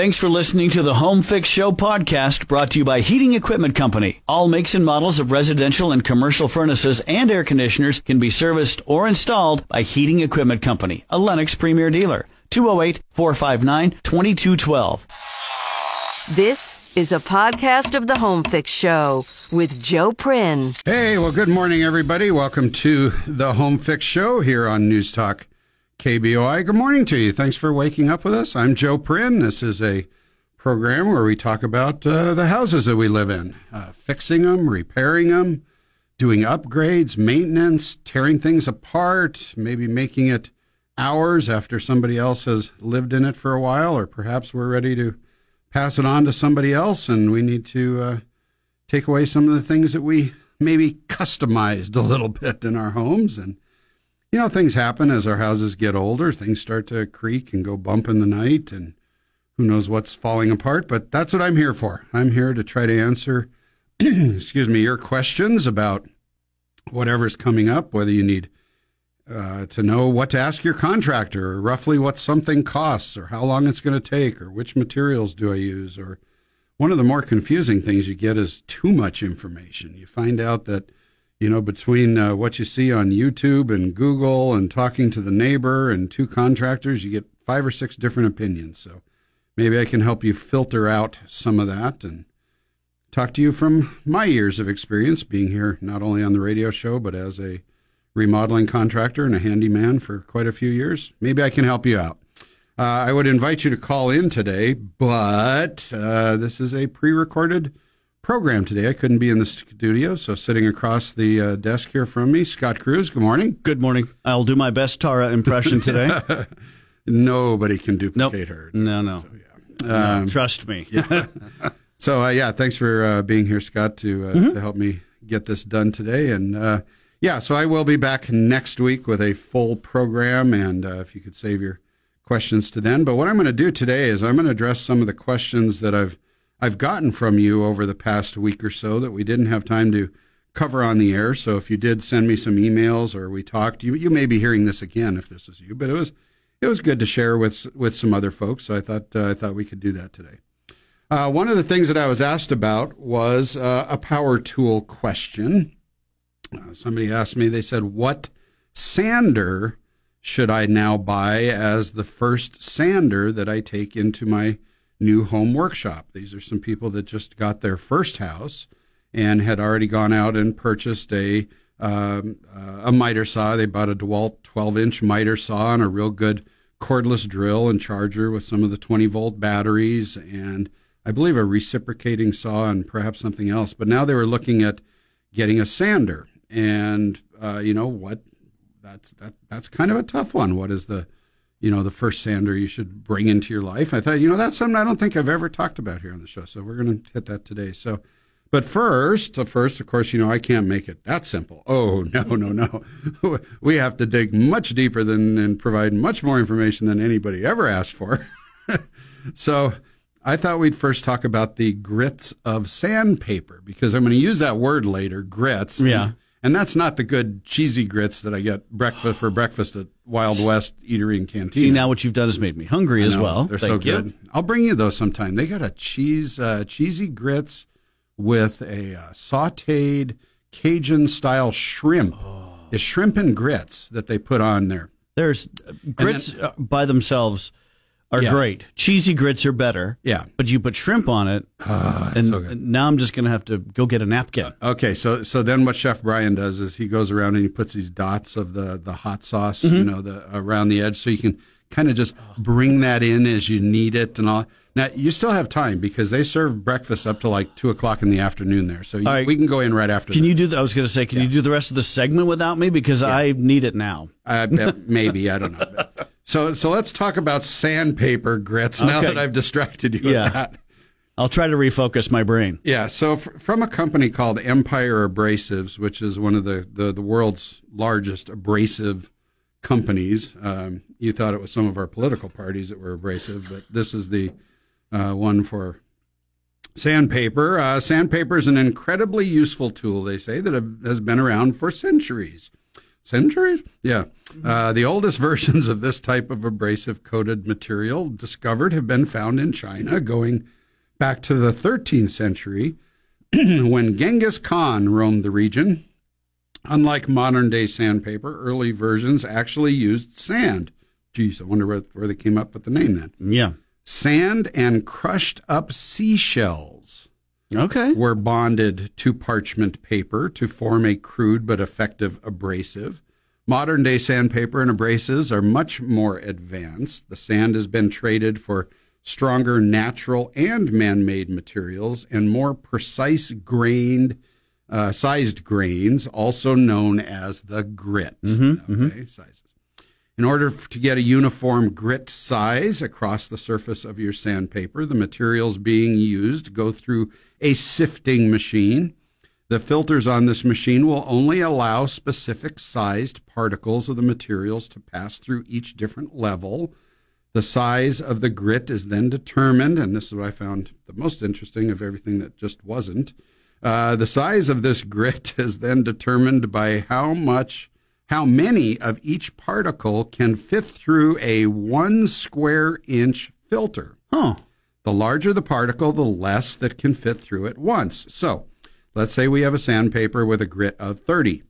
Thanks for listening to the Home Fix Show podcast brought to you by Heating Equipment Company. All makes and models of residential and commercial furnaces and air conditioners can be serviced or installed by Heating Equipment Company, a Lennox premier dealer. 208 459 2212. This is a podcast of the Home Fix Show with Joe Prin. Hey, well, good morning, everybody. Welcome to the Home Fix Show here on News Talk KBOI. Good morning to you. Thanks for waking up with us. I'm Joe Prin. This is a program where we talk about uh, the houses that we live in, uh, fixing them, repairing them, doing upgrades, maintenance, tearing things apart, maybe making it ours after somebody else has lived in it for a while, or perhaps we're ready to pass it on to somebody else and we need to uh, take away some of the things that we maybe customized a little bit in our homes and you know, things happen as our houses get older. Things start to creak and go bump in the night, and who knows what's falling apart. But that's what I'm here for. I'm here to try to answer, excuse me, your questions about whatever's coming up, whether you need uh, to know what to ask your contractor, or roughly what something costs, or how long it's going to take, or which materials do I use, or one of the more confusing things you get is too much information. You find out that you know, between uh, what you see on YouTube and Google and talking to the neighbor and two contractors, you get five or six different opinions. So maybe I can help you filter out some of that and talk to you from my years of experience being here, not only on the radio show, but as a remodeling contractor and a handyman for quite a few years. Maybe I can help you out. Uh, I would invite you to call in today, but uh, this is a pre recorded program today. I couldn't be in the studio, so sitting across the uh, desk here from me, Scott Cruz. Good morning. Good morning. I'll do my best Tara impression today. Nobody can duplicate nope. her. No, no. So, yeah. um, no, trust me. yeah. So, uh, yeah, thanks for uh, being here, Scott, to, uh, mm-hmm. to help me get this done today. And uh, yeah, so I will be back next week with a full program. And uh, if you could save your questions to then. But what I'm going to do today is I'm going to address some of the questions that I've I've gotten from you over the past week or so that we didn't have time to cover on the air. So if you did send me some emails or we talked, you you may be hearing this again if this is you. But it was it was good to share with with some other folks. So I thought uh, I thought we could do that today. Uh, one of the things that I was asked about was uh, a power tool question. Uh, somebody asked me. They said, "What sander should I now buy as the first sander that I take into my new home workshop. These are some people that just got their first house and had already gone out and purchased a um, uh, a miter saw. They bought a DeWalt 12 inch miter saw and a real good cordless drill and charger with some of the 20 volt batteries and I believe a reciprocating saw and perhaps something else. But now they were looking at getting a sander, and uh, you know what? That's that that's kind of a tough one. What is the you know, the first sander you should bring into your life. I thought, you know, that's something I don't think I've ever talked about here on the show. So we're going to hit that today. So, but first, first, of course, you know, I can't make it that simple. Oh, no, no, no. we have to dig much deeper than and provide much more information than anybody ever asked for. so I thought we'd first talk about the grits of sandpaper because I'm going to use that word later, grits. Yeah. And that's not the good cheesy grits that I get breakfast for breakfast at Wild West Eatery and Canteen. See, now what you've done has made me hungry as well. They're Thank so you. good. I'll bring you those sometime. They got a cheese, uh, cheesy grits with a uh, sautéed Cajun style shrimp. Oh. It's shrimp and grits that they put on there. There's uh, grits then, uh, by themselves are yeah. great. Cheesy grits are better. Yeah. But you put shrimp on it, uh, and so now I'm just going to have to go get a napkin. Uh, okay, so so then what Chef Brian does is he goes around and he puts these dots of the the hot sauce, mm-hmm. you know, the around the edge, so you can kind of just bring that in as you need it and all. Now you still have time because they serve breakfast up to like two o'clock in the afternoon there, so you, right. we can go in right after. Can that. you do? The, I was going to say, can yeah. you do the rest of the segment without me because yeah. I need it now? Uh, maybe I don't know. So so let's talk about sandpaper grits now that I've distracted you yeah. with that. I'll try to refocus my brain. Yeah. So f- from a company called Empire Abrasives, which is one of the, the, the world's largest abrasive companies, um, you thought it was some of our political parties that were abrasive, but this is the uh, one for sandpaper. Uh, sandpaper is an incredibly useful tool, they say, that have, has been around for centuries. Centuries. Yeah. Uh, the oldest versions of this type of abrasive coated material discovered have been found in China going back to the 13th century when Genghis Khan roamed the region. Unlike modern day sandpaper, early versions actually used sand. Geez, I wonder where, where they came up with the name then. Yeah. Sand and crushed up seashells Okay. were bonded to parchment paper to form a crude but effective abrasive. Modern day sandpaper and abrasives are much more advanced. The sand has been traded for stronger natural and man made materials and more precise grained, uh, sized grains, also known as the grit. okay, sizes. In order to get a uniform grit size across the surface of your sandpaper, the materials being used go through a sifting machine. The filters on this machine will only allow specific sized particles of the materials to pass through each different level. The size of the grit is then determined, and this is what I found the most interesting of everything that just wasn't. Uh, the size of this grit is then determined by how much, how many of each particle can fit through a one square inch filter. Huh. The larger the particle, the less that can fit through at once. So let's say we have a sandpaper with a grit of 30.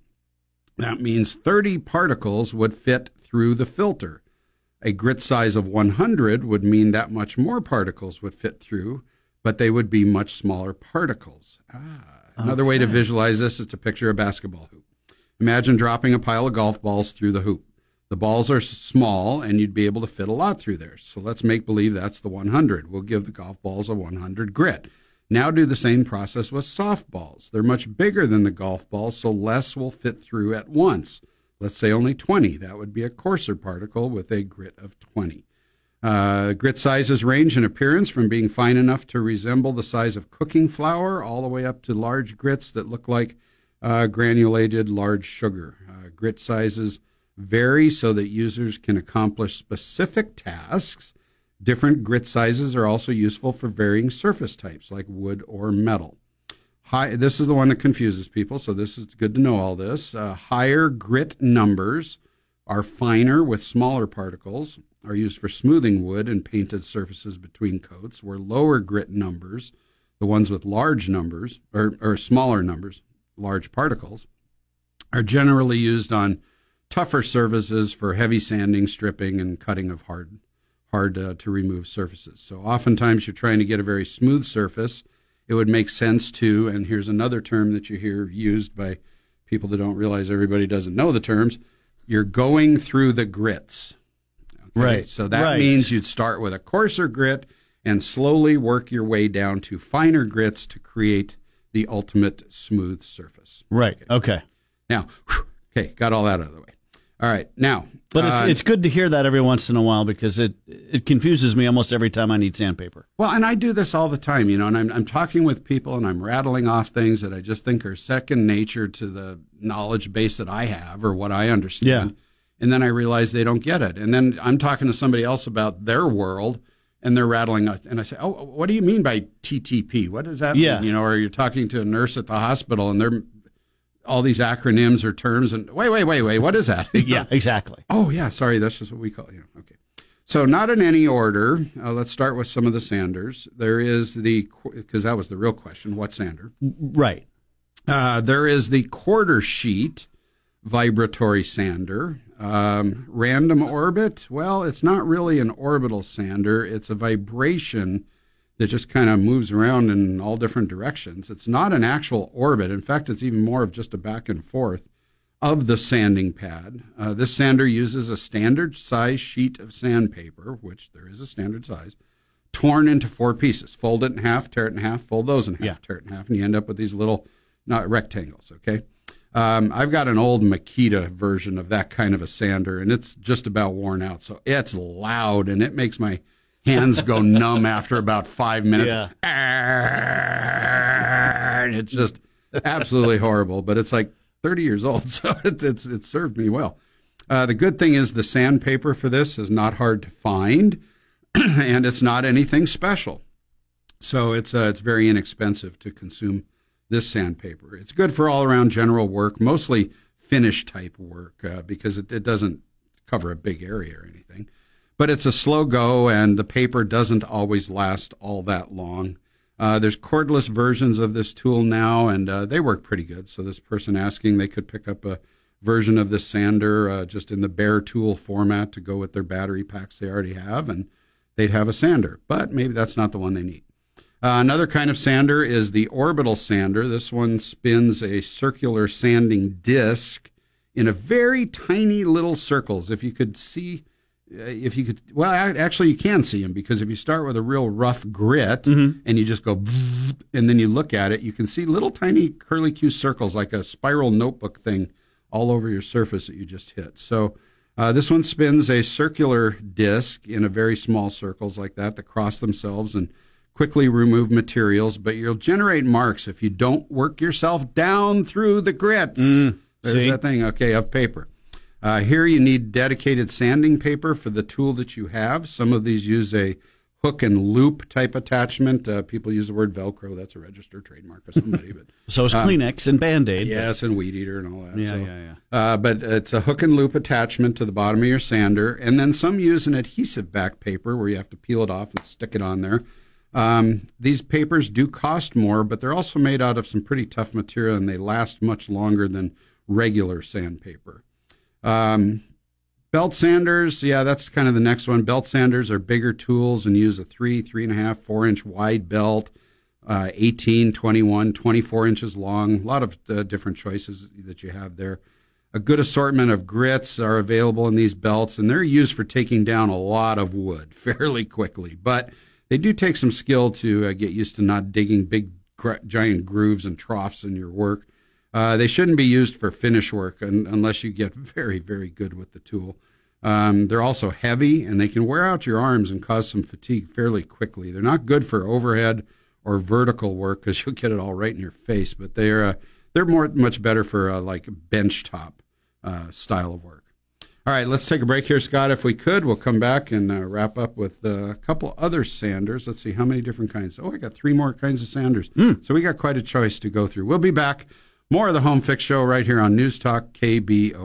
That means 30 particles would fit through the filter. A grit size of 100 would mean that much more particles would fit through, but they would be much smaller particles. Ah, another way to visualize this is to picture a basketball hoop. Imagine dropping a pile of golf balls through the hoop. The balls are small and you'd be able to fit a lot through there. So let's make believe that's the 100. We'll give the golf balls a 100 grit. Now do the same process with softballs. They're much bigger than the golf balls, so less will fit through at once. Let's say only 20. That would be a coarser particle with a grit of 20. Uh, grit sizes range in appearance from being fine enough to resemble the size of cooking flour all the way up to large grits that look like uh, granulated large sugar. Uh, grit sizes vary so that users can accomplish specific tasks. Different grit sizes are also useful for varying surface types like wood or metal. High, this is the one that confuses people, so this is good to know all this. Uh, higher grit numbers are finer with smaller particles, are used for smoothing wood and painted surfaces between coats, where lower grit numbers, the ones with large numbers, or, or smaller numbers, large particles, are generally used on tougher surfaces for heavy sanding, stripping, and cutting of hard, hard uh, to remove surfaces. So oftentimes you're trying to get a very smooth surface. It would make sense to, and here's another term that you hear used by people that don't realize everybody doesn't know the terms. You're going through the grits. Okay? Right, So that right. means you'd start with a coarser grit and slowly work your way down to finer grits to create the ultimate smooth surface. Right. Okay. Now, whew, okay, got all that out of the way. All right, now, But it's, uh, it's good to hear that every once in a while because it it confuses me almost every time I need sandpaper. well, and I do this all the time, you know, and I'm I'm talking with people and I'm rattling off things that I just think are second nature to the knowledge base that I have or what I understand. Yeah. And then I realize they don't get it. And then I'm talking to somebody else about their world and they're rattling off- and I say, "Oh, what do you mean by TTP? What does that Yeah. mean?" You know, or you're talking to a nurse at the hospital and they're all these acronyms or terms and wait, wait, wait, wait, what is that? You know? Yeah, exactly. Oh, yeah. Sorry, that's just what we call it. You know, okay. So, not in any order. Uh, let's start with some of the sanders. There is the because that was the real question. What sander? Right. Uh, there is the quarter sheet vibratory sander. Um, random orbit. Well, it's not really an orbital sander. It's a vibration that just kind of moves around in all different directions. It's not an actual orbit. In fact, it's even more of just a back and forth of the sanding pad. Uh, this sander uses a standard size sheet of sandpaper, which there is a standard size, torn into four pieces. Fold it in half, tear it in half, fold those in half, Yeah. tear it in half, and you end up with these little not rectangles. Okay. Um, I've got an old Makita version of that kind of a sander, and it's just about worn out. So it's loud, and it makes my hands go numb after about five minutes. Yeah. And it's just absolutely horrible. But it's like 30 years old, so it, it's it served me well. Uh, the good thing is the sandpaper for this is not hard to find, and it's not anything special. So it's uh, it's very inexpensive to consume this sandpaper. It's good for all around general work, mostly finish type work uh, because it, it doesn't cover a big area or anything. But it's a slow go, and the paper doesn't always last all that long. Uh, there's cordless versions of this tool now, and uh, they work pretty good. So this person asking, they could pick up a version of this sander uh, just in the bare tool format to go with their battery packs they already have, and they'd have a sander. But maybe that's not the one they need. Uh, another kind of sander is the orbital sander. This one spins a circular sanding disc in a very tiny little circles. If you could see, uh, if you could, well, actually, you can see them because if you start with a real rough grit mm-hmm. and you just go, and then you look at it, you can see little tiny curly Q circles like a spiral notebook thing all over your surface that you just hit. So uh, this one spins a circular disc in a very small circles like that that cross themselves and quickly remove materials, but you'll generate marks if you don't work yourself down through the grits. Mm, There's see? that thing, okay, of paper. Uh, here you need dedicated sanding paper for the tool that you have. Some of these use a hook and loop type attachment. Uh, people use the word Velcro. That's a registered trademark of somebody. But so is um, Kleenex and Band Aid. Yes, and Weed Eater and all that. Yeah, so, yeah, yeah. Uh, but it's a hook and loop attachment to the bottom of your sander, and then some use an adhesive back paper where you have to peel it off and stick it on there. Um, these papers do cost more, but they're also made out of some pretty tough material, and they last much longer than regular sandpaper. Um, Belt sanders, yeah, that's kind of the next one. Belt sanders are bigger tools and use a three, three and a half, four inch wide belt, uh, 18, 21, 24 inches long. A lot of uh, different choices that you have there. A good assortment of grits are available in these belts, and they're used for taking down a lot of wood fairly quickly. But they do take some skill to uh, get used to not digging big, giant grooves and troughs in your work. Uh, they shouldn't be used for finish work un- unless you get very, very good with the tool. Um, they're also heavy and they can wear out your arms and cause some fatigue fairly quickly. They're not good for overhead or vertical work because you'll get it all right in your face, but they're uh, they're more much better for uh, like bench top uh, style of work. All right, let's take a break here, Scott. If we could, we'll come back and uh, wrap up with uh, a couple other sanders. Let's see how many different kinds. Oh, I got three more kinds of sanders. Mm. So we got quite a choice to go through. We'll be back more of the Home Fix Show right here on News Talk KBOI.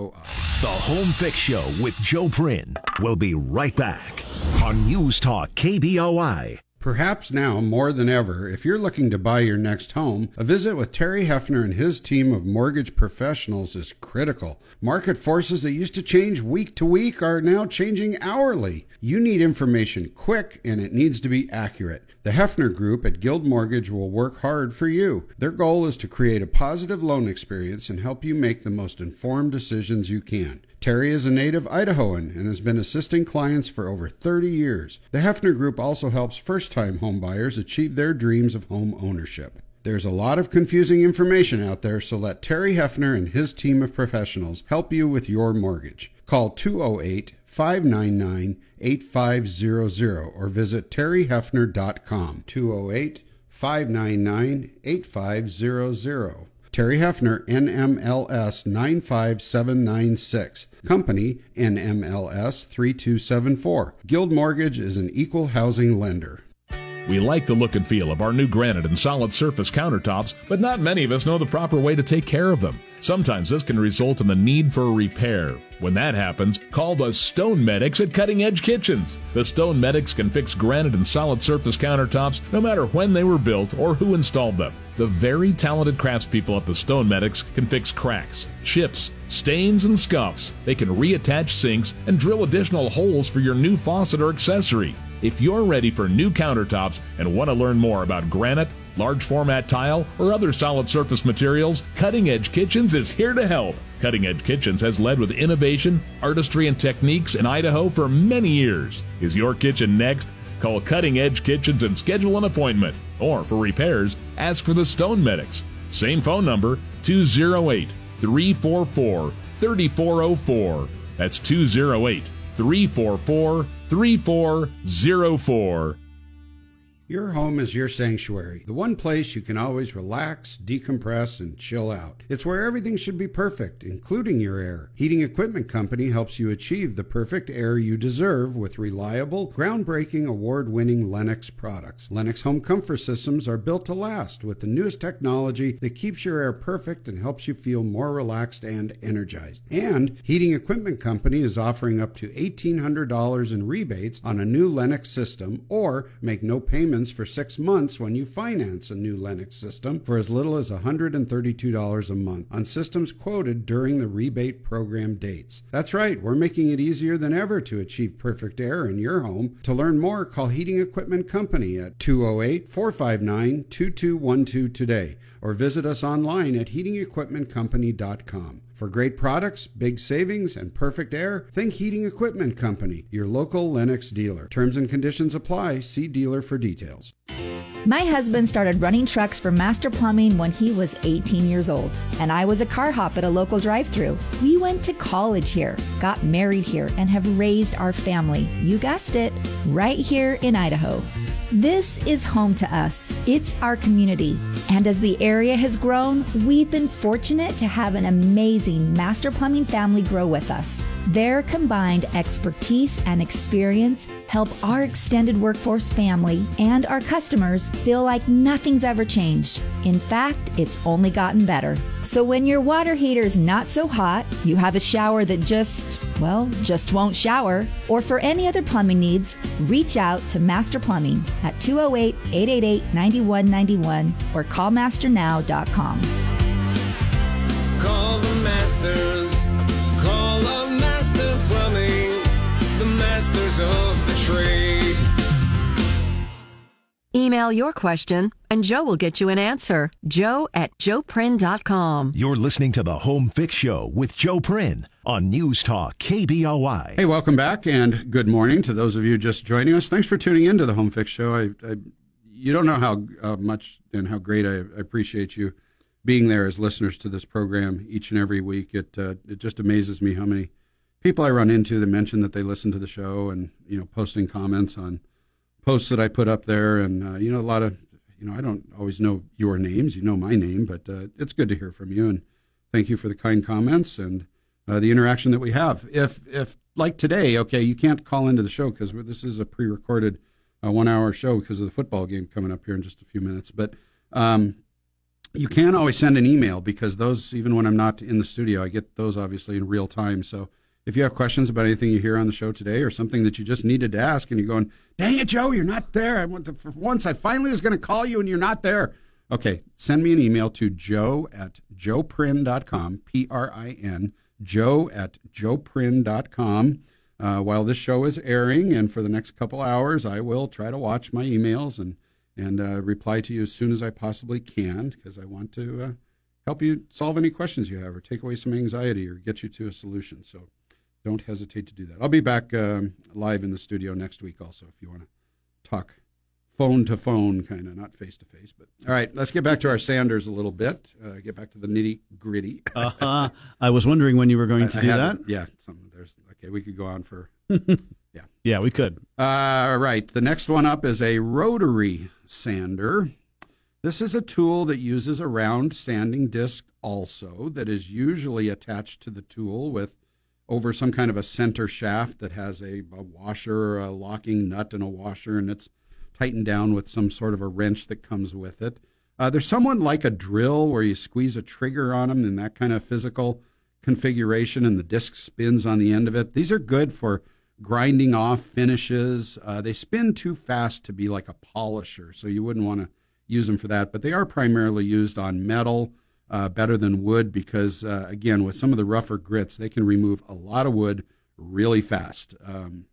The Home Fix Show with Joe Prin will be right back on News Talk KBOI. Perhaps now more than ever, if you're looking to buy your next home, a visit with Terry Hefner and his team of mortgage professionals is critical. Market forces that used to change week to week are now changing hourly. You need information quick and it needs to be accurate. The Hefner Group at Guild Mortgage will work hard for you. Their goal is to create a positive loan experience and help you make the most informed decisions you can. Terry is a native Idahoan and has been assisting clients for over 30 years. The Hefner Group also helps first time homebuyers achieve their dreams of home ownership. There's a lot of confusing information out there, so let Terry Hefner and his team of professionals help you with your mortgage. Call 208 599 8500 or visit terryhefner.com 208 599 8500. Terry Hefner, NMLS 95796. Company NMLS 3274. Guild Mortgage is an equal housing lender. We like the look and feel of our new granite and solid surface countertops, but not many of us know the proper way to take care of them. Sometimes this can result in the need for a repair. When that happens, call the Stone Medics at Cutting Edge Kitchens. The Stone Medics can fix granite and solid surface countertops no matter when they were built or who installed them. The very talented craftspeople at the Stone Medics can fix cracks, chips, stains, and scuffs. They can reattach sinks and drill additional holes for your new faucet or accessory. If you're ready for new countertops and want to learn more about granite, large format tile, or other solid surface materials, Cutting Edge Kitchens is here to help. Cutting Edge Kitchens has led with innovation, artistry, and techniques in Idaho for many years. Is your kitchen next? Call Cutting Edge Kitchens and schedule an appointment. Or for repairs, ask for the Stone Medics. Same phone number 208 344 3404. That's 208 344 3404. Your home is your sanctuary, the one place you can always relax, decompress, and chill out. It's where everything should be perfect, including your air. Heating Equipment Company helps you achieve the perfect air you deserve with reliable, groundbreaking, award winning Lennox products. Lennox home comfort systems are built to last with the newest technology that keeps your air perfect and helps you feel more relaxed and energized. And Heating Equipment Company is offering up to $1,800 in rebates on a new Lennox system or make no payment for six months when you finance a new Lennox system for as little as $132 a month on systems quoted during the rebate program dates. That's right, we're making it easier than ever to achieve perfect air in your home. To learn more, call Heating Equipment Company at 208 459 2212 today or visit us online at heatingequipmentcompany.com. For great products, big savings, and perfect air, think Heating Equipment Company, your local Lennox dealer. Terms and conditions apply. See dealer for details. My husband started running trucks for Master Plumbing when he was 18 years old, and I was a car hop at a local drive through. We went to college here, got married here, and have raised our family. You guessed it, right here in Idaho. This is home to us. It's our community. And as the area has grown, we've been fortunate to have an amazing Master Plumbing family grow with us. Their combined expertise and experience help our extended workforce family and our customers feel like nothing's ever changed. In fact, it's only gotten better. So when your water heater's not so hot, you have a shower that just, well, just won't shower, or for any other plumbing needs, reach out to Master Plumbing at 208 888 9191 or callmasternow.com. Call the masters. Call up Master Plumbing. The masters of the trade. Email your question and Joe will get you an answer. Joe at joeprin.com. You're listening to the Home Fix Show with Joe Prin on News Talk KBOI. Hey, welcome back and good morning to those of you just joining us. Thanks for tuning in to the Home Fix Show. I, I you don't know how uh, much and how great I, I, appreciate you being there as listeners to this program each and every week. It uh, it just amazes me how many people I run into that mention that they listen to the show and you know posting comments on posts that I put up there, and uh, you know a lot of you know I don't always know your names. You know my name, but uh, it's good to hear from you, and thank you for the kind comments and uh, the interaction that we have. If if like today, okay, you can't call into the show because this is a pre-recorded uh, one-hour show because of the football game coming up here in just a few minutes, but. Um, you can always send an email because those, even when I'm not in the studio, I get those obviously in real time. So if you have questions about anything you hear on the show today or something that you just needed to ask and you're going, dang it, Joe, you're not there. I want to, for once, I finally was going to call you and you're not there. Okay, send me an email to joe at joeprin.com, P R I N, joe at joeprin.com. Uh, while this show is airing, and for the next couple hours, I will try to watch my emails and and uh, reply to you as soon as I possibly can because I want to uh, help you solve any questions you have or take away some anxiety or get you to a solution. So don't hesitate to do that. I'll be back um, live in the studio next week also if you want to talk phone to phone, kind of, not face to face. But all right, let's get back to our Sanders a little bit. Uh, get back to the nitty gritty. uh-huh. I was wondering when you were going to I, do I that. Yeah, some, there's okay. We could go on for. yeah, yeah, we could. All right, the next one up is a rotary sander. This is a tool that uses a round sanding disc also that is usually attached to the tool with over some kind of a center shaft that has a, a washer, a locking nut, and a washer, and it's tightened down with some sort of a wrench that comes with it. Uh, there's someone like a drill where you squeeze a trigger on them in that kind of physical configuration, and the disc spins on the end of it. These are good for grinding off finishes. Uh, they spin too fast to be like a polisher, so you wouldn't want to use them for that. But they are primarily used on metal uh, better than wood because, uh, again, with some of the rougher grits, they can remove a lot of wood really fast. Um,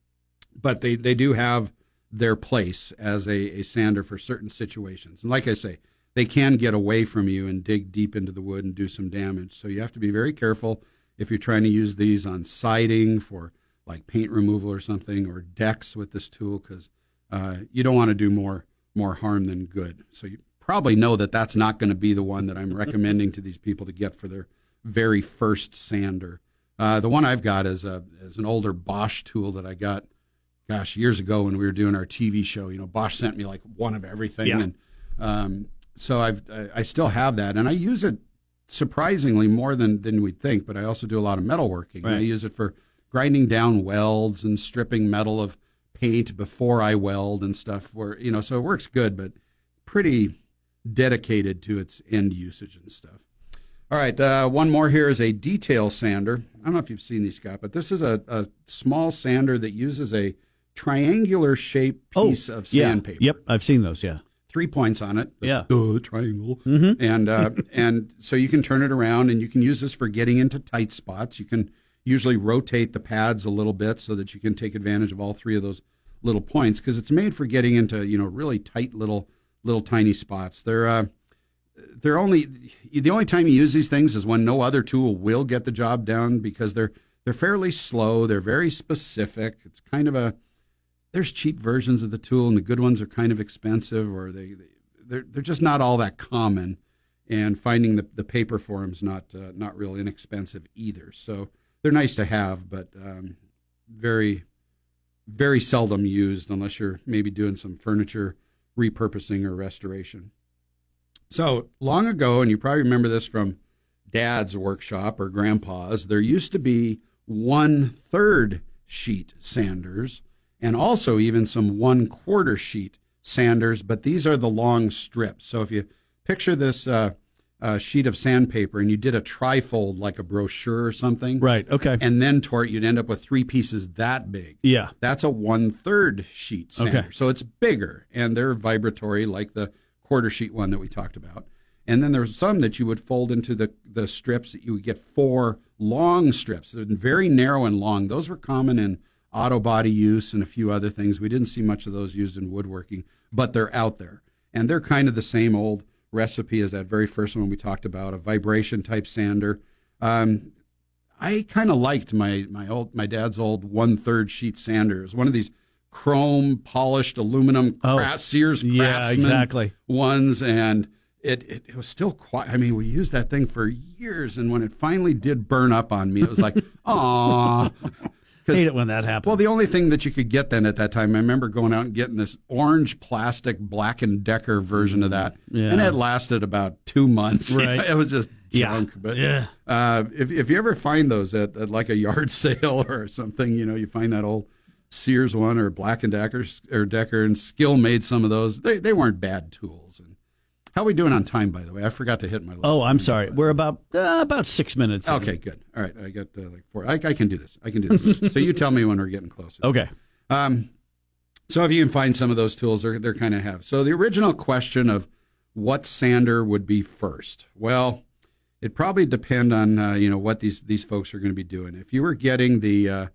but they, they do have their place as a, a sander for certain situations. And like I say, they can get away from you and dig deep into the wood and do some damage. So you have to be very careful if you're trying to use these on siding for like paint removal or something, or decks with this tool, because uh, you don't want to do more more harm than good. So you probably know that that's not going to be the one that I'm recommending to these people to get for their very first sander. Uh, the one I've got is a is an older Bosch tool that I got gosh, years ago when we were doing our TV show. You know, Bosch sent me like one of everything, Yeah. and um, so I've I, I still have that, and I use it surprisingly more than than we'd think. But I also do a lot of metalworking. Right. I use it for grinding down welds and stripping metal of paint before I weld and stuff. Where you know, so it works good, but pretty dedicated to its end usage and stuff. All right, uh, one more here is a detail sander. I don't know if you've seen these, Scott, but this is a, a small sander that uses a triangular shaped piece of Oh, yeah. sandpaper. Yep, I've seen those. Yeah. Three points on it. the Yeah. Mm-hmm. triangle. And uh, and so you can turn it around, and you can use this for getting into tight spots. You can usually rotate the pads a little bit so that you can take advantage of all three of those little points because it's made for getting into you know really tight little little tiny spots. They're uh, they're only the only time you use these things is when no other tool will get the job done because they're they're fairly slow. They're very specific. It's kind of a there's cheap versions of the tool and the good ones are kind of expensive or they they're they're just not all that common. And finding the, the paper for not uh, not real inexpensive either. So they're nice to have, but um, very very seldom used unless you're maybe doing some furniture repurposing or restoration. So long ago, and you probably remember this from dad's workshop or grandpa's, there used to be one third sheet sanders and also even some one quarter sheet sanders, but these are the long strips. So if you picture this uh, uh, sheet of sandpaper and you did a trifold like a brochure or something, Right. Okay. and then tore it, you'd end up with three pieces that big. yeah. That's a one third sheet sander. Okay. So it's bigger and they're vibratory like the quarter sheet one that we talked about. And then there's some that you would fold into the, the strips that you would get four long strips, They're very narrow and long. Those were common in auto body use and a few other things. We didn't see much of those used in woodworking, but they're out there. And they're kind of the same old recipe is that very first one we talked about, a vibration type sander. Um, I kind of liked my my old my dad's old one third sheet sanders, one of these chrome polished aluminum Oh, cra- Sears yeah, exactly. ones, and it, it it was still quite. I mean, we used that thing for years, and when it finally did burn up on me, it was like, ah. Hate it when that happens. Well, the only thing that you could get then at that time, I remember going out and getting this orange plastic Black and Decker version of that, Yeah. and it lasted about two months. Right. it was just Yeah. junk. But Yeah. uh, if if you ever find those at, at like a yard sale or something, you know, you find that old Sears one or Black and Decker or Decker, and Skil made some of those. They they weren't bad tools. And how are we doing on time, by the way? I forgot to hit my. oh, I'm sorry. We're about uh, about six minutes. in. Okay, good. All right, I got uh, like four. I, I can do this. I can do this. so you tell me when we're getting closer. Okay. Um, so if you can find some of those tools, they're they're kind of have. So the original question of what sander would be first? Well, it probably depend on uh, you know what these these folks are going to be doing. If you were getting the uh,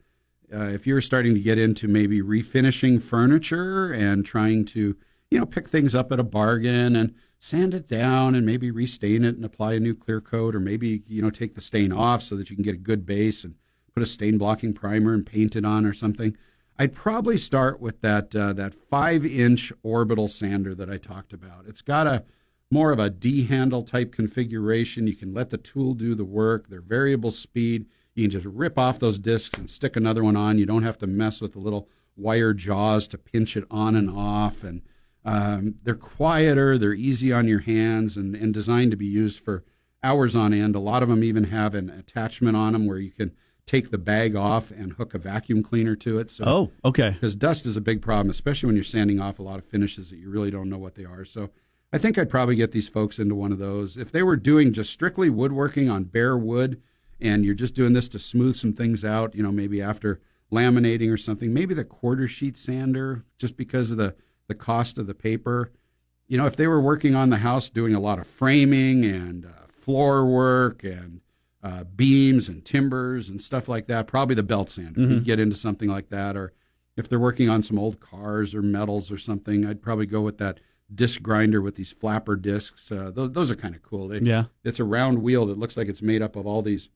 uh, if you were starting to get into maybe refinishing furniture and trying to you know pick things up at a bargain and sand it down and maybe restain it and apply a new clear coat or maybe you know take the stain off so that you can get a good base and put a stain blocking primer and paint it on or something i'd probably start with that uh, that five inch orbital sander that i talked about it's got a more of a D handle type configuration. You can let the tool do the work. They're variable speed. You can just rip off those discs and stick another one on. You don't have to mess with the little wire jaws to pinch it on and off. And um, they're quieter. They're easy on your hands and, and designed to be used for hours on end. A lot of them even have an attachment on them where you can take the bag off and hook a vacuum cleaner to it. So Oh, okay. because dust is a big problem, especially when you're sanding off a lot of finishes that you really don't know what they are. So I think I'd probably get these folks into one of those. If they were doing just strictly woodworking on bare wood and you're just doing this to smooth some things out, you know, maybe after laminating or something, maybe the quarter sheet sander, just because of the, the cost of the paper. You know, if they were working on the house doing a lot of framing and uh, floor work and uh, beams and timbers and stuff like that, probably the belt sander. You'd get into something like that. Or if they're working on some old cars or metals or something, I'd probably go with that disc grinder with these flapper discs. Uh, those, those are kind of cool. They, Yeah. It's a round wheel that looks like it's made up of all these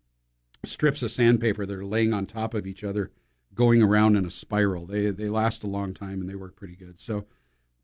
strips of sandpaper that are laying on top of each other, going around in a spiral. They they last a long time and they work pretty good. So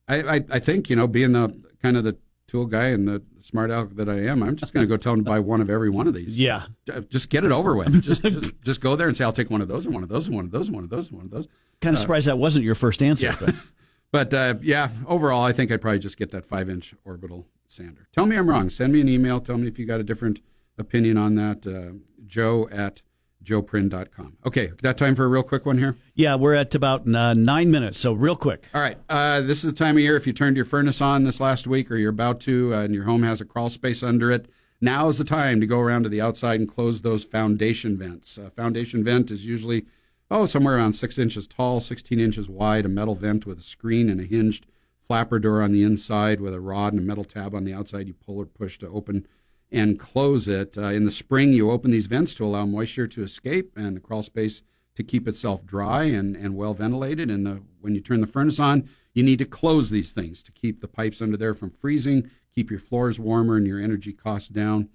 I, I, I think you know being the kind of the tool guy and the smart aleck that I am, I'm just going to go tell him to buy one of every one of these. Yeah. Uh, Just get it over with. Just, just just go there and say, I'll take one of those and one of those and one of those and one of those and one of those. Kind of surprised that wasn't your first answer. Yeah. but- But uh, yeah, overall, I think I'd probably just get that five inch orbital sander. Tell me I'm wrong. Send me an email. Tell me if you got a different opinion on that. Uh, Joe at joeprin.com. Okay, got time for a real quick one here? yeah, we're at about uh, nine minutes, so real quick. All right. Uh, this is the time of year if you turned your furnace on this last week or you're about to uh, and your home has a crawl space under it, now is the time to go around to the outside and close those foundation vents. Uh, foundation vent is usually, oh, somewhere around six inches tall, 16 inches wide, a metal vent with a screen and a hinged flapper door on the inside with a rod and a metal tab on the outside. You pull or push to open and close it. Uh, in the spring, you open these vents to allow moisture to escape and the crawl space to keep itself dry and, and well ventilated. And the, when you turn the furnace on, you need to close these things to keep the pipes under there from freezing, keep your floors warmer and your energy costs down.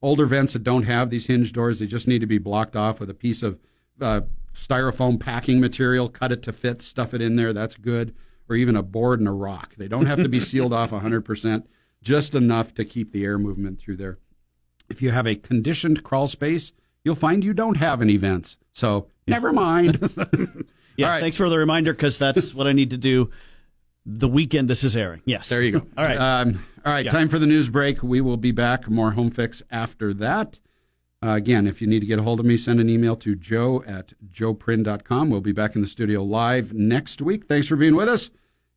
Older vents that don't have these hinge doors, they just need to be blocked off with a piece of uh, styrofoam packing material, cut it to fit, stuff it in there. That's good. Or even a board and a rock. They don't have to be sealed off 100%, just enough to keep the air movement through there. If you have a conditioned crawl space, you'll find you don't have any vents. So never mind. Yeah, right. thanks for the reminder because that's what I need to do the weekend this is airing. Yes. There you go. All right. Um, all right. Yeah. Time for the news break. We will be back. More home fix after that. Uh, again, if you need to get a hold of me, send an email to joe at joeprin.com. We'll be back in the studio live next week. Thanks for being with us.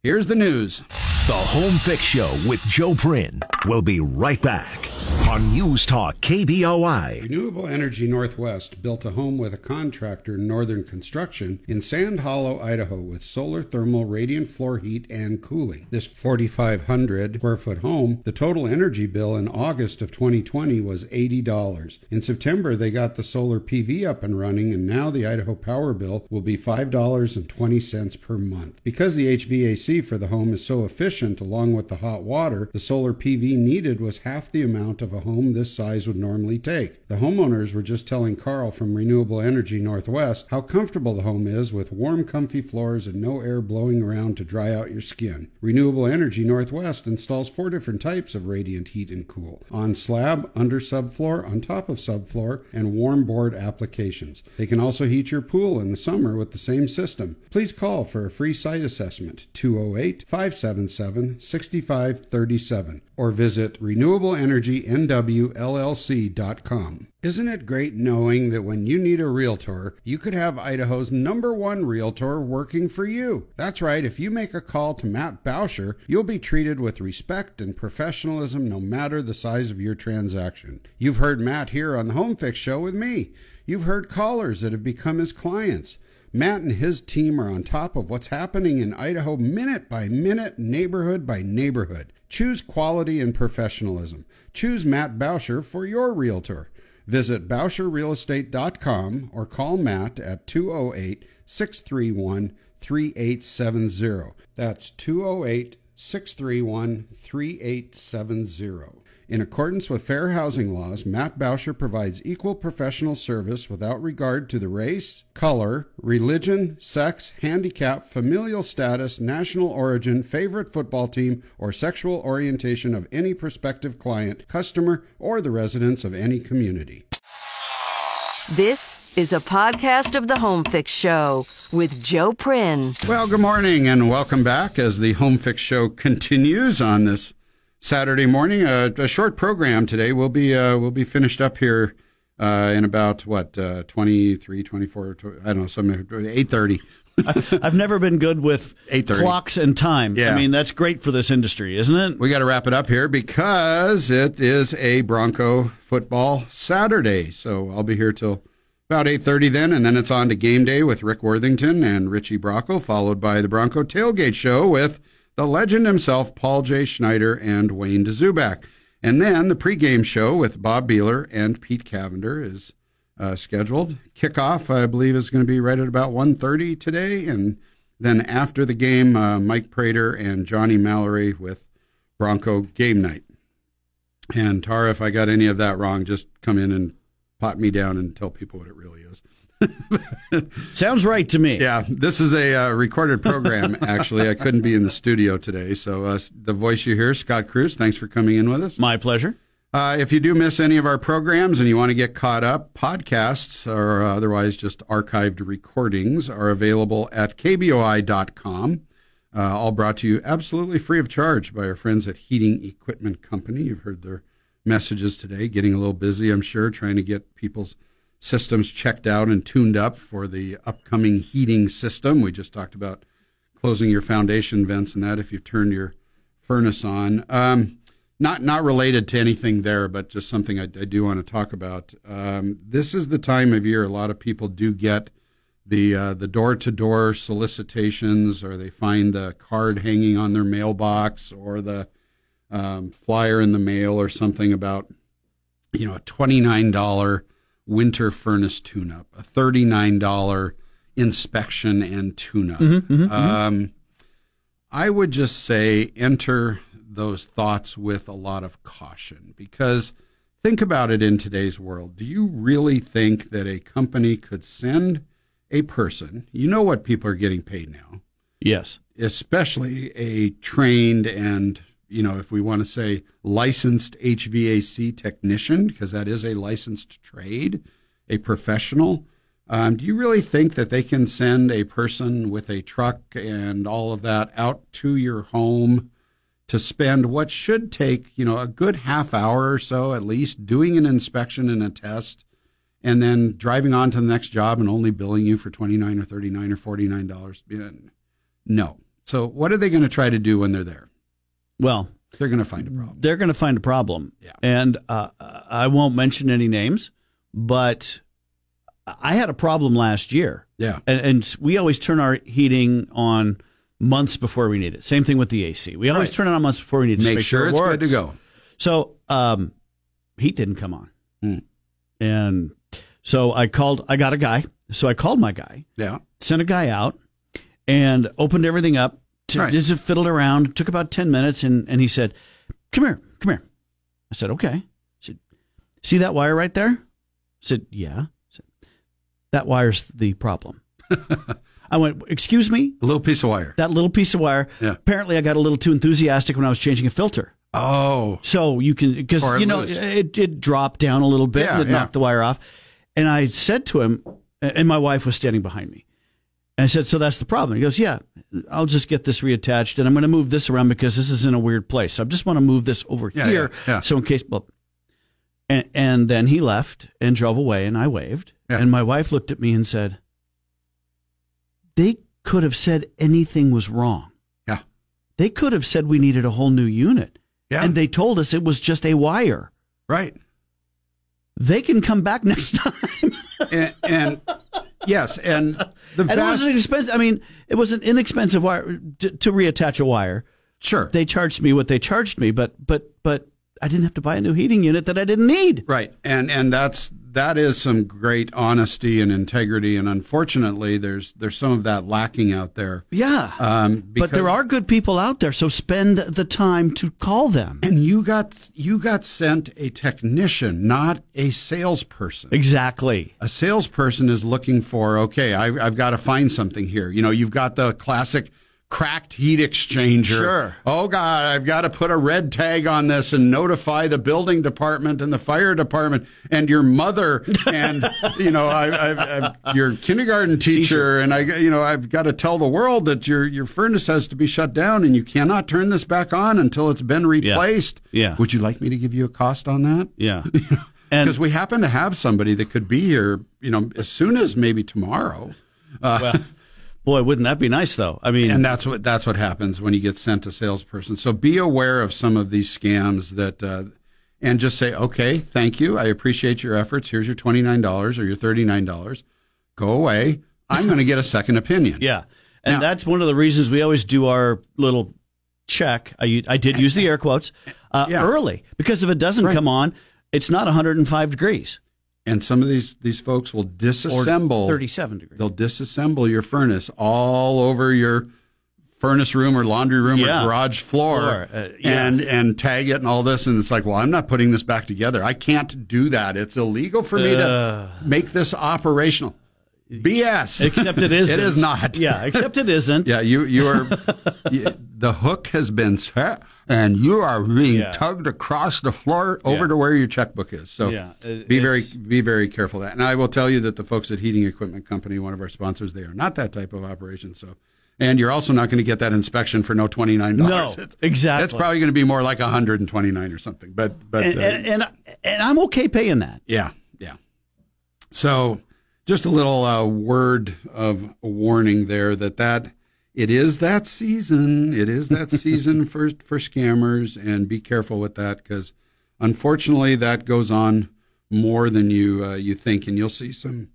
Here's the news. The Home Fix Show with Joe Prin. We'll be right back on News Talk KBOI. Renewable Energy Northwest built a home with a contractor, Northern Construction, in Sand Hollow, Idaho, with solar thermal radiant floor heat and cooling. This 4,500 square foot home, the total energy bill in August of 2020 was $80. In September, they got the solar PV up and running, and now the Idaho power bill will be $5.20 per month. Because the HVAC for the home is so efficient, along with the hot water, the solar PV needed was half the amount of a home this size would normally take. The homeowners were just telling Carl from Renewable Energy Northwest how comfortable the home is with warm, comfy floors and no air blowing around to dry out your skin. Renewable Energy Northwest installs four different types of radiant heat and cool on slab, under subfloor, on top of subfloor, and warm board applications. They can also heat your pool in the summer with the same system. Please call for a free site assessment oh 208 577 6537 or visit renewableenergynwllc.com. Isn't it great knowing that when you need a realtor, you could have Idaho's number one realtor working for you? That's right, if you make a call to Matt Bauscher, you'll be treated with respect and professionalism no matter the size of your transaction. You've heard Matt here on the Home Fix Show with me. You've heard callers that have become his clients. Matt and his team are on top of what's happening in Idaho minute by minute, neighborhood by neighborhood. Choose quality and professionalism. Choose Matt Bauscher for your realtor. Visit BauscherRealEstate.com or call Matt at 208 631 3870. That's 208 631 3870. In accordance with fair housing laws, Matt Bauscher provides equal professional service without regard to the race, color, religion, sex, handicap, familial status, national origin, favorite football team, or sexual orientation of any prospective client, customer, or the residents of any community. This is a podcast of the Home Fix Show with Joe Prin. Well, good morning and welcome back as the Home Fix Show continues on this Saturday morning. Uh, a short program today. We'll be uh, we'll be finished up here uh, in about what uh, 23, 24, tw- I don't know, some eight thirty. I've never been good with 8:30. clocks and time. Yeah. I mean, that's great for this industry, isn't it? We got to wrap it up here because it is a Bronco football Saturday. So I'll be here till about 8:30 then and then it's on to game day with Rick Worthington and Richie Bracco followed by the Bronco tailgate show with the legend himself Paul J Schneider and Wayne DeZubak. And then the pregame show with Bob Beeler and Pete Cavender is uh, scheduled. Kickoff, I believe, is going to be right at about 1.30 today. And then after the game, uh, Mike Prater and Johnny Mallory with Bronco Game Night. And Tara, if I got any of that wrong, just come in and pot me down and tell people what it really is. Sounds right to me. Yeah, this is a uh, recorded program. Actually, I couldn't be in the studio today, so uh, the voice you hear, Scott Cruz. Thanks for coming in with us. My pleasure. Uh, if you do miss any of our programs and you want to get caught up, podcasts or otherwise just archived recordings are available at kboi.com. Uh, all brought to you absolutely free of charge by our friends at Heating Equipment Company. You've heard their messages today, getting a little busy, I'm sure, trying to get people's systems checked out and tuned up for the upcoming heating system. We just talked about closing your foundation vents and that if you've turned your furnace on. Um, not not related to anything there, but just something I, I do want to talk about. Um, this is the time of year a lot of people do get the uh, the door to door solicitations, or they find the card hanging on their mailbox, or the um, flyer in the mail, or something about you know a twenty nine dollar winter furnace tune up, a thirty nine dollar inspection and tune up. Mm-hmm, mm-hmm, mm-hmm. um, I would just say enter those thoughts with a lot of caution because think about it in today's world. Do you really think that a company could send a person, you know what people are getting paid now, Yes. especially a trained and, you know, if we want to say licensed HVAC technician, because that is a licensed trade, a professional. Um, do you really think that they can send a person with a truck and all of that out to your home to spend what should take, you know, a good half hour or so at least doing an inspection and a test and then driving on to the next job and only billing you for 29 or 39 or 49 dollars? No. So what are they going to try to do when they're there? Well, They're going to find a problem. they're going to find a problem. Yeah. And uh, I won't mention any names, but I had a problem last year. Yeah. And, and we always turn our heating on months before we need it. Same thing with the AC. We always Right. turn it on months before we need it. to Make sure it's good to go. So um, heat didn't come on. Hmm. And so I called, I got a guy. So I called my guy, Yeah. sent a guy out, and opened everything up. To, Right. Just fiddled around. It took about 10 minutes. And, and he said, Come here, come here. I said, Okay. He said, See that wire right there? I said, Yeah. I said, that wire's the problem. I went, Excuse me? A little piece of wire. That little piece of wire. Yeah. Apparently, I got a little too enthusiastic when I was changing a filter. Oh. So you can because you know loose. it, it dropped down a little bit Yeah, and it yeah. knocked the wire off. And I said to him, and my wife was standing behind me. And I said, "So that's the problem." He goes, "Yeah, I'll just get this reattached, and I'm going to move this around because this is in a weird place. So I just want to move this over Yeah, here, yeah, yeah. so in case." Well, and, and then he left and drove away, and I waved, and my wife looked at me and said, "They could have said anything was wrong. Yeah. They could have said we needed a whole new unit." Yeah. And they told us it was just a wire. right. They can come back next time. And, and yes, and the and it wasn't expensive. I mean, it was an inexpensive wire to, to reattach a wire. sure. They charged me what they charged me, but but but I didn't have to buy a new heating unit that I didn't need. Right, and and that's that is some great honesty and integrity, and unfortunately, there's there's some of that lacking out there. Yeah. Um, but there are good people out there, so spend the time to call them. and you got you got sent a technician, not a salesperson. Exactly. A salesperson is looking for okay, I, I've got to find something here. You know, you've got the classic cracked heat exchanger. Sure. Oh God, I've got to put a red tag on this and notify the building department and the fire department and your mother and you know I, I, your kindergarten teacher, and I you know I've got to tell the world that your your furnace has to be shut down and you cannot turn this back on until it's been replaced. Yeah. Would you like me to give you a cost on that? Yeah. Because we happen to have somebody that could be here, you know, as soon as maybe tomorrow. Uh, boy, wouldn't that be nice though? I mean, And that's what that's what happens when you get sent a salesperson. So be aware of some of these scams that, uh, and just say, okay, thank you, I appreciate your efforts. Here's your twenty nine dollars or your thirty nine dollars. Go away. I'm going to get a second opinion. Yeah, and Now- that's one of the reasons we always do our little check. I, I did use the air quotes uh, Yeah. early because if it doesn't Right. come on, it's not 105 degrees And some of these these folks will or disassemble. 37 degrees. They'll disassemble your furnace all over your furnace room or laundry room Yeah. or garage floor, Floor, uh, yeah. and and tag it and all this and it's like well i'm not putting this back together i can't do that it's illegal for me to make this operational BS. Except it isn't. It is not. Yeah, except it isn't. Yeah, you you are you, the hook has been set, and you are being Yeah. tugged across the floor over Yeah. to where your checkbook is. So Yeah, it- be very be very careful of that. And I will tell you that the folks at Heating Equipment Company, one of our sponsors, they are not that type of operation. So. And you're also not going to get that inspection for no twenty nine dollars. No, exactly. That's probably going to be more like hundred and twenty nine or something. But but And, uh, and, and and I'm okay paying that. yeah, yeah. So, just a little uh, word of warning there that that it is that season. It is that season for for scammers, and be careful with that because unfortunately that goes on more than you uh, you think, and you'll see some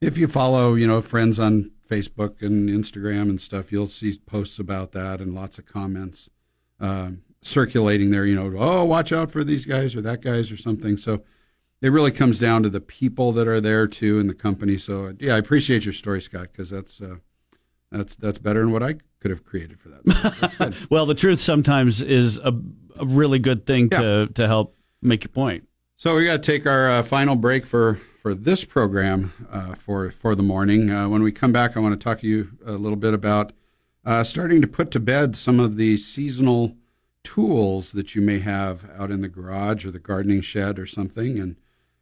if you follow you know friends on Facebook and Instagram and stuff, you'll see posts about that and lots of comments uh, circulating there. You know, oh, watch out for these guys or that guys or something. So it really comes down to the people that are there too in the company. So yeah, I appreciate your story, Scott, because that's uh, that's that's better than what I could have created for that. So that's good. Well, the truth sometimes is a, a really good thing Yeah. to to help make your point. So we got to take our uh, final break for for this program uh, for for the morning. Uh, when we come back, I want to talk to you a little bit about uh, starting to put to bed some of the seasonal tools that you may have out in the garage or the gardening shed or something, and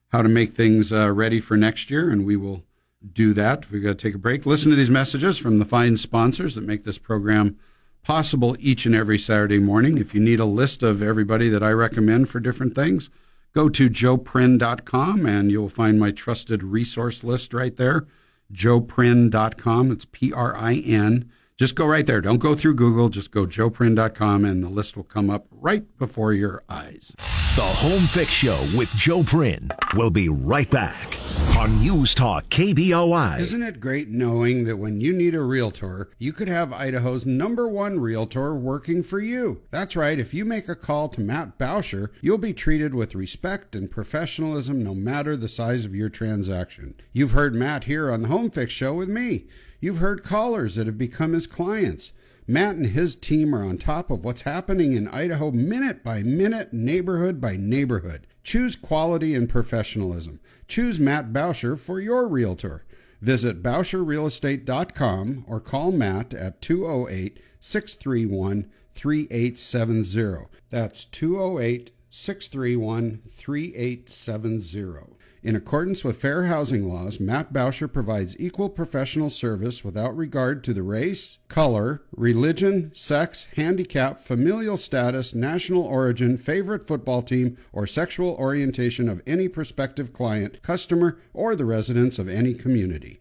how to make things uh, ready for next year. And we will do that. We've got to take a break. Listen to these messages from the fine sponsors that make this program possible each and every Saturday morning. If you need a list of everybody that I recommend for different things, go to joeprin.com and you'll find my trusted resource list right there. joeprin.com. It's P R I N. Just go right there. Don't go through Google. Just go joeprin.com and the list will come up right before your eyes. The Home Fix Show with Joe Prin will be right back on News Talk KBOI. Isn't it great knowing that when you need a realtor, you could have Idaho's number one realtor working for you? That's right. If you make a call to Matt Bauscher, you'll be treated with respect and professionalism no matter the size of your transaction. You've heard Matt here on the Home Fix Show with me. You've heard callers that have become his clients. Matt and his team are on top of what's happening in Idaho minute by minute, neighborhood by neighborhood. Choose quality and professionalism. Choose Matt Bauscher for your realtor. Visit BauscherRealEstate.com or call Matt at 208 631 3870. That's 208 631 3870. In accordance with fair housing laws, Matt Bauscher provides equal professional service without regard to the race, color, religion, sex, handicap, familial status, national origin, favorite football team, or sexual orientation of any prospective client, customer, or the residents of any community.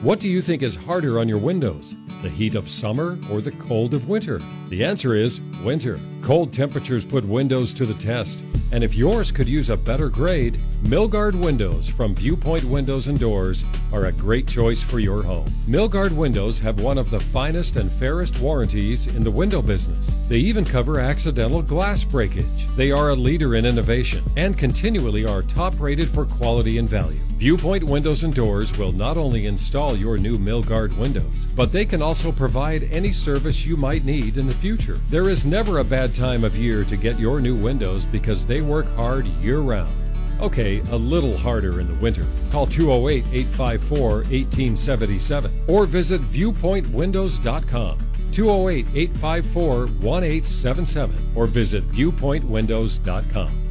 What do you think is harder on your windows? The heat of summer or the cold of winter? The answer is winter. Cold temperatures put windows to the test. And if yours could use a better grade, Milgard Windows from Viewpoint Windows and Doors are a great choice for your home. Milgard Windows have one of the finest and fairest warranties in the window business. They even cover accidental glass breakage. They are a leader in innovation and continually are top rated for quality and value. Viewpoint Windows and Doors will not only install your new Milgard windows, but they can also provide any service you might need in the future. There is never a bad time of year to get your new windows because they work hard year round. Okay, a little harder in the winter. Call 208 854 1877 or visit viewpointwindows.com. 208 854 1877 or visit viewpointwindows.com.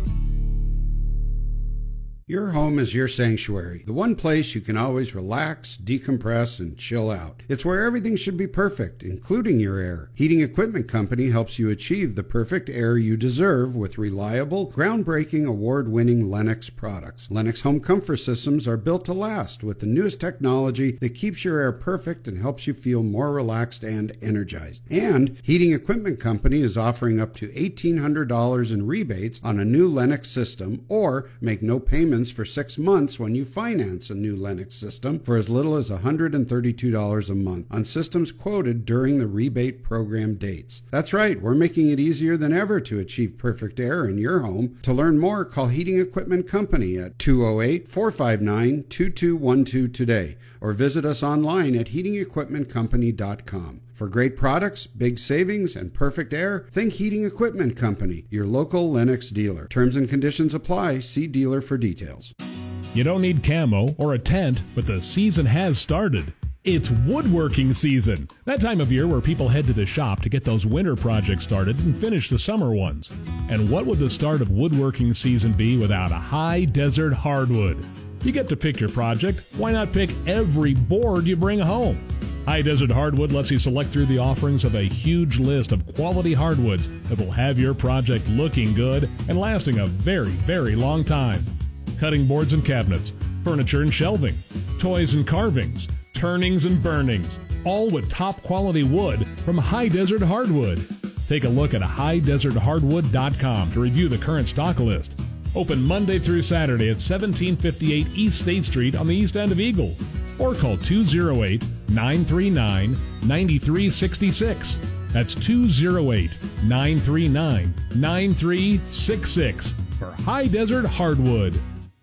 Your home is your sanctuary, the one place you can always relax, decompress, and chill out. It's where everything should be perfect, including your air. Heating Equipment Company helps you achieve the perfect air you deserve with reliable, groundbreaking, award winning Lennox products. Lennox home comfort systems are built to last with the newest technology that keeps your air perfect and helps you feel more relaxed and energized. And Heating Equipment Company is offering up to $1,800 in rebates on a new Lennox system or make no payments for six months when you finance a new Lennox system for as little as $132 a month on systems quoted during the rebate program dates. That's right, we're making it easier than ever to achieve perfect air in your home. To learn more, call Heating Equipment Company at 208 459 2212 today or visit us online at heatingequipmentcompany.com. For great products, big savings, and perfect air, think Heating Equipment Company, your local Lennox dealer. Terms and conditions apply. See dealer for details. You don't need camo or a tent, but the season has started. It's woodworking season, that time of year where people head to the shop to get those winter projects started and finish the summer ones. And what would the start of woodworking season be without a high desert hardwood? You get to pick your project, why not pick every board you bring home? High Desert Hardwood lets you select through the offerings of a huge list of quality hardwoods that will have your project looking good and lasting a very, very long time. Cutting boards and cabinets, furniture and shelving, toys and carvings, turnings and burnings, all with top quality wood from High Desert Hardwood. Take a look at highdeserthardwood.com to review the current stock list. Open Monday through Saturday at 1758 East State Street on the east end of Eagle. Or call 208 939 9366. That's 208 939 9366 for High Desert Hardwood.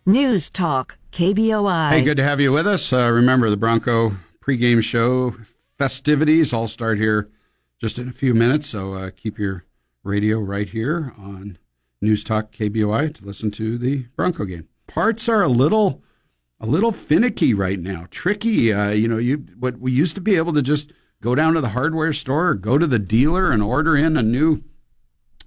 News Talk, KBOI. Hey, good to have you with us. Uh, remember the Bronco pregame show festivities all start here just in a few minutes, so uh, keep your radio right here on News Talk KBOI to listen to the Bronco game. Parts are a little a little finicky right now, tricky. Uh, you know, you what we used to be able to just go down to the hardware store or go to the dealer and order in a new,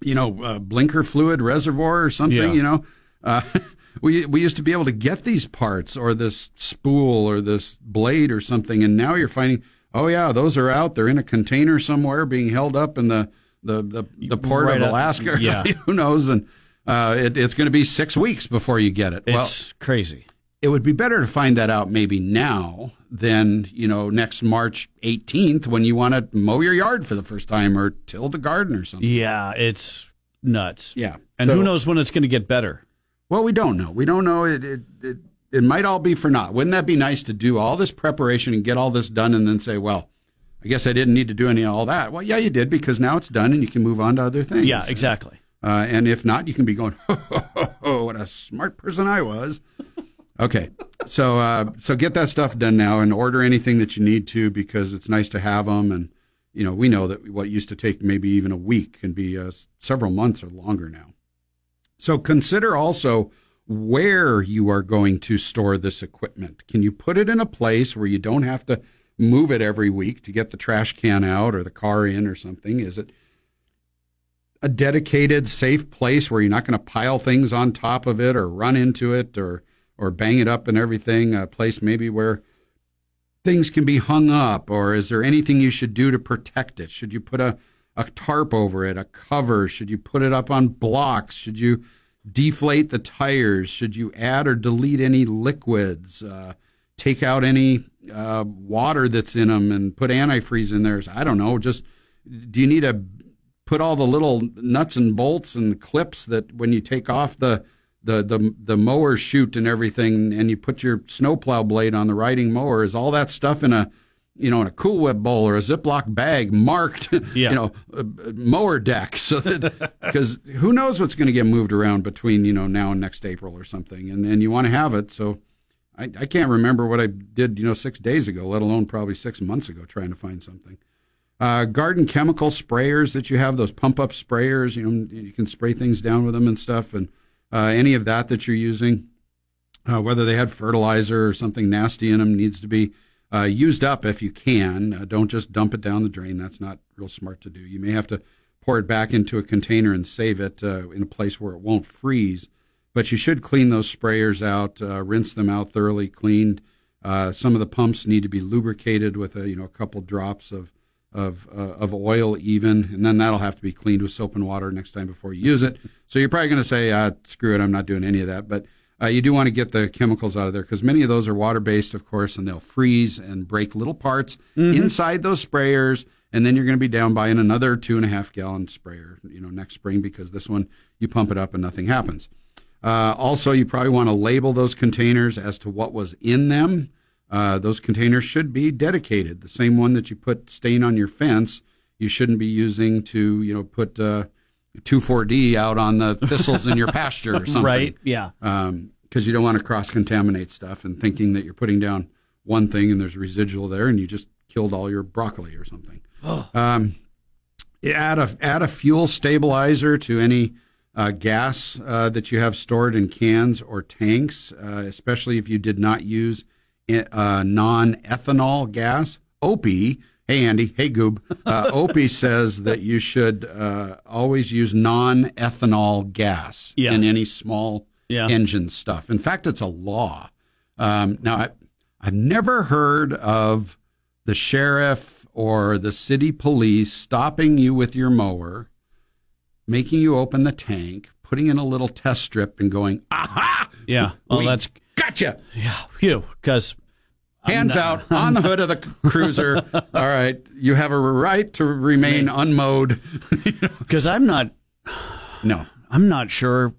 you know, uh, blinker fluid reservoir or something. Yeah. You know, uh, we we used to be able to get these parts or this spool or this blade or something, and now you're finding, oh yeah, those are out. They're in a container somewhere, being held up in the the the, the port Right of up- Alaska. yeah. who knows? And uh, it, it's going to be six weeks before you get it. well, It's crazy. it would be better to find that out maybe now than you know next March 18th when you want to mow your yard for the first time or till the garden or something. Yeah, it's nuts. Yeah, And So- who knows when it's going to get better? Well, we don't know. We don't know. It it, it it might all be for naught. Wouldn't that be nice to do all this preparation and get all this done and then say, well, I guess I didn't need to do any of all that. Well, yeah, you did because now it's done and you can move on to other things. Yeah, exactly. Uh, and if not, you can be going, oh, what a smart person I was. Okay, so uh, so get that stuff done now and order anything that you need to because it's nice to have them. And you know, we know that what used to take maybe even a week can be uh, several months or longer now. So consider also where you are going to store this equipment. Can you put it in a place where you don't have to move it every week to get the trash can out or the car in or something? Is it a dedicated, safe place where you're not going to pile things on top of it or run into it or or bang it up and everything? A place maybe where things can be hung up, or is there anything you should do to protect it? Should you put a a tarp over it, a cover? Should you put it up on blocks? Should you deflate the tires? Should you add or delete any liquids? Uh, take out any uh, water that's in them and put antifreeze in there? I don't know. Just do you need to put all the little nuts and bolts and clips that when you take off the the the, the mower chute and everything, and you put your snowplow blade on the riding mower? Is all that stuff in a you know, in a Cool Whip bowl or a Ziploc bag marked, Yeah. you know, uh, mower deck, so that because who knows what's going to get moved around between you know now and next April or something, and and you want to have it. So I, I can't remember what I did, you know, six days ago, let alone probably six months ago, trying to find something. Uh, garden chemical sprayers that you have, those pump up sprayers, you know, you can spray things down with them and stuff, and uh, any of that that you're using, uh, whether they had fertilizer or something nasty in them, needs to be uh, used up if you can. Uh, don't just dump it down the drain. That's not real smart to do. You may have to pour it back into a container and save it uh, in a place where it won't freeze. But you should clean those sprayers out, uh, rinse them out thoroughly, cleaned. Uh, some of the pumps need to be lubricated with a you know a couple drops of of uh, of oil even, and then that'll have to be cleaned with soap and water next time before you use it. So you're probably going to say, uh, "Screw it, I'm not doing any of that." But uh, you do want to get the chemicals out of there because many of those are water based, of course, and they'll freeze and break little parts inside those sprayers. And then you're going to be down buying another two and a half gallon sprayer, you know, next spring because this one you pump it up and nothing happens. Uh, also, you probably want to label those containers as to what was in them. Uh, those containers should be dedicated. The same one that you put stain on your fence, you shouldn't be using to, you know, put uh, 2,4-D out on the thistles in your pasture or something Right? Yeah. because you don't want to cross contaminate stuff and thinking that you're putting down one thing and there's residual there and you just killed all your broccoli or something. Um, add a add a fuel stabilizer to any uh, gas uh, that you have stored in cans or tanks, uh, especially if you did not use uh, non-ethanol gas. Opie, hey Andy, hey Goob, uh, Opie says that you should uh, always use non-ethanol gas Yeah. in any small Yeah. engine stuff. In fact, it's a law. Um, now, I, I've never heard of the sheriff or the city police stopping you with your mower, making you open the tank, putting in a little test strip, and going, "Aha! Yeah. Well, We that's gotcha." Yeah. Phew. Because Hands out on the hood of the cruiser. All right, you have a right to remain unmowed. because I'm not no. I'm not sure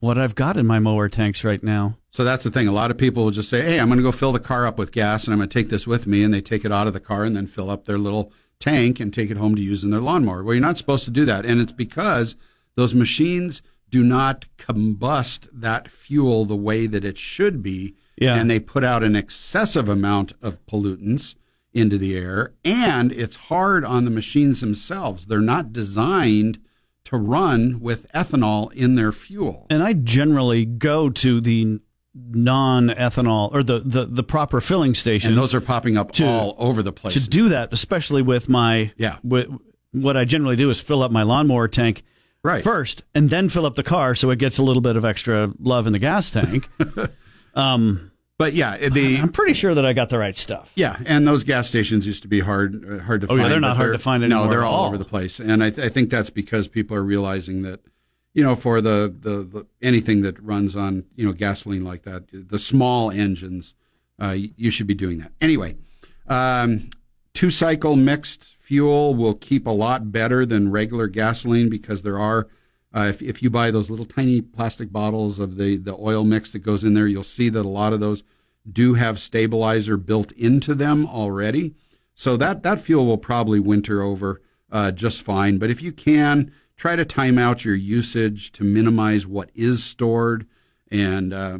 what I've got in my mower tanks right now. So that's the thing. A lot of people will just say, "Hey, I'm going to go fill the car up with gas, and I'm going to take this with me," and they take it out of the car and then fill up their little tank and take it home to use in their lawnmower. Well, you're not supposed to do that, and it's because those machines do not combust that fuel the way that it should be, Yeah. and they put out an excessive amount of pollutants into the air, and it's hard on the machines themselves. They're not designed to run with ethanol in their fuel. And I generally go to the non-ethanol or the the, the proper filling station And those are popping up To- all over the place. to do that, especially with my Yeah. With, what I generally do is fill up my lawnmower tank Right. first, and then fill up the car so it gets a little bit of extra love in the gas tank. um, But yeah, the I'm pretty sure that I got the right stuff. yeah, and those gas stations used to be hard uh, hard to Oh, find. yeah, they're not hard to find No, they're all all. over the place, and I, I think that's because people are realizing that you know for the, the the anything that runs on you know gasoline like that, the small engines, uh, you should be doing that anyway. Um, two cycle mixed fuel will keep a lot better than regular gasoline because there are. Uh, if, if you buy those little tiny plastic bottles of the, the oil mix that goes in there, you'll see that a lot of those do have stabilizer built into them already. So that, that fuel will probably winter over uh, just fine. But if you can, try to time out your usage to minimize what is stored and, uh,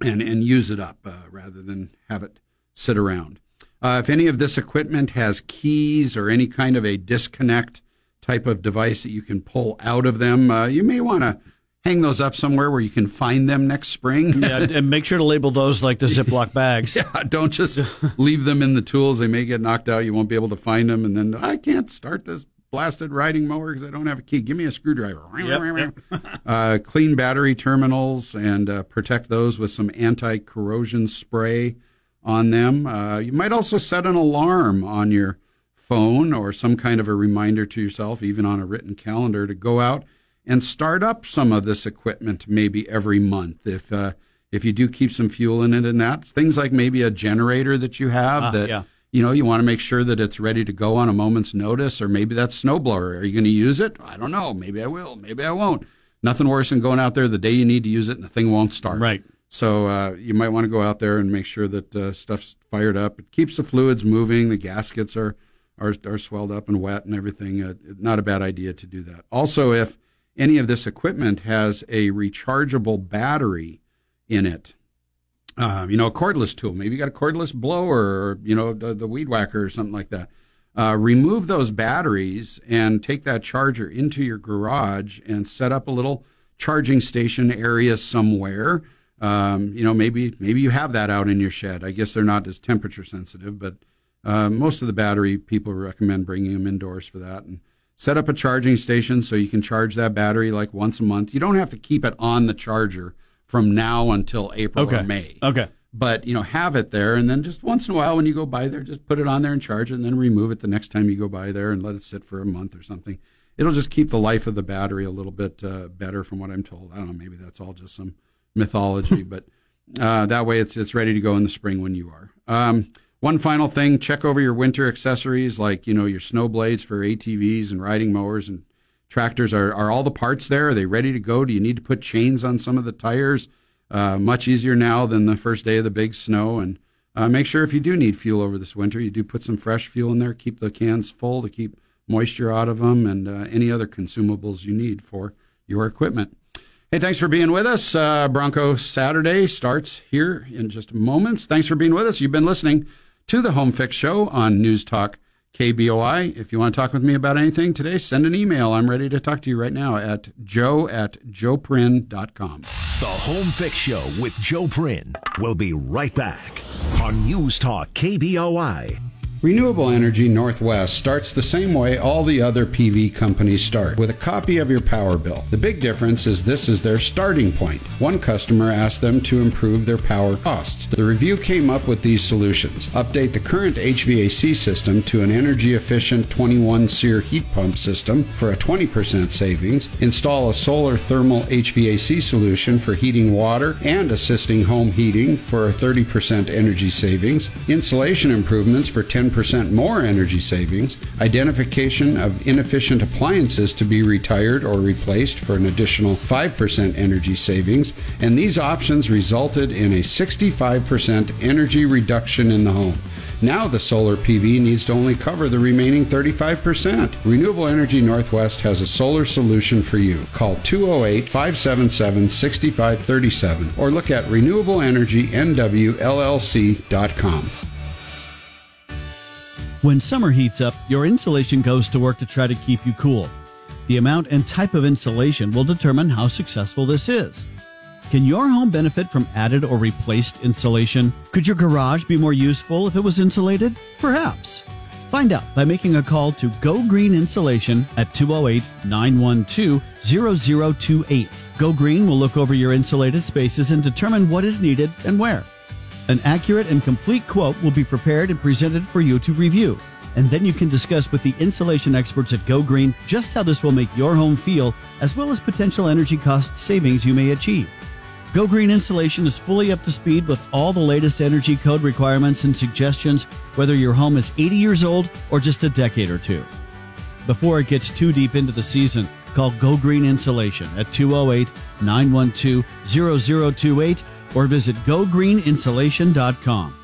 and, and use it up uh, rather than have it sit around. Uh, if any of this equipment has keys or any kind of a disconnect type of device that you can pull out of them, uh, you may want to hang those up somewhere where you can find them next spring. Yeah, and make sure to label those like the Ziploc bags. Yeah, don't just leave them in the tools. They may get knocked out. You won't be able to find them. And then I can't start this blasted riding mower because I don't have a key. Give me a screwdriver. uh, clean battery terminals and uh, protect those with some anti corrosion spray on them. Uh, you might also set an alarm on your phone or some kind of a reminder to yourself, even on a written calendar, to go out and start up some of this equipment maybe every month. If uh, if you do keep some fuel in it and that things like maybe a generator that you have Ah, that yeah. You know you want to make sure that it's ready to go on a moment's notice, or maybe that snowblower. Are you going to use it? I don't know. Maybe I will. Maybe I won't. Nothing worse than going out there the day you need to use it and the thing won't start. Right. So uh, you might want to go out there and make sure that uh, stuff's fired up. It keeps the fluids moving. The gaskets are are, are swelled up and wet and everything. Uh, not a bad idea to do that. Also, if any of this equipment has a rechargeable battery in it, um, you know, a cordless tool. Maybe you got a cordless blower or, you know, the, the weed whacker or something like that. Uh, remove those batteries and take that charger into your garage and set up a little charging station area somewhere. Um, you know, maybe maybe you have that out in your shed. I guess they're not as temperature sensitive, but uh, most of the battery people recommend bringing them indoors for that. And set up a charging station so you can charge that battery like once a month. You don't have to keep it on the charger from now until April Okay. or May Okay. but you know have it there and then just once in a while when you go by there just put it on there and charge it and then remove it the next time you go by there and let it sit for a month or something it'll just keep the life of the battery a little bit uh, better from what i'm told i don't know maybe that's all just some mythology but uh, that way it's it's ready to go in the spring when you are um, one final thing check over your winter accessories like you know your snow blades for atvs and riding mowers and tractors are, are all the parts there. Are they ready to go? Do you need to put chains on some of the tires? Uh, much easier now than the first day of the big snow. And uh, make sure if you do need fuel over this winter you do put some fresh fuel in there keep the cans full to keep moisture out of them and uh, any other consumables you need for your equipment. Hey thanks for being with us. Uh, bronco saturday starts here in just moments. Thanks for being with us. You've been listening to the home fix show on news talk KBOI. If you want to talk with me about anything today, send an email. I'm ready to talk to you right now at joe at joeprin.com. The Home Fix Show with Joe Prin will be right back on News Talk KBOI. Renewable Energy Northwest starts the same way all the other PV companies start, with a copy of your power bill. The big difference is this is their starting point. One customer asked them to improve their power costs. The review came up with these solutions. Update the current HVAC system to an energy efficient 21 SEER heat pump system for a 20% savings. Install a solar thermal HVAC solution for heating water and assisting home heating for a 30% energy savings. Insulation improvements for 10 percent more energy savings, identification of inefficient appliances to be retired or replaced for an additional 5% energy savings, and these options resulted in a 65% energy reduction in the home. Now the solar PV needs to only cover the remaining 35%. Renewable Energy Northwest has a solar solution for you. Call 208 577 6537 or look at renewableenergynwllc.com. When summer heats up, your insulation goes to work to try to keep you cool. The amount and type of insulation will determine how successful this is. Can your home benefit from added or replaced insulation? Could your garage be more useful if it was insulated? Perhaps. Find out by making a call to Go Green Insulation at 208 912 0028. Go Green will look over your insulated spaces and determine what is needed and where. An accurate and complete quote will be prepared and presented for you to review. And then you can discuss with the insulation experts at Go Green just how this will make your home feel, as well as potential energy cost savings you may achieve. Go Green Insulation is fully up to speed with all the latest energy code requirements and suggestions, whether your home is 80 years old or just a decade or two. Before it gets too deep into the season, call Go Green Insulation at 208 912 0028 or visit gogreeninsulation.com.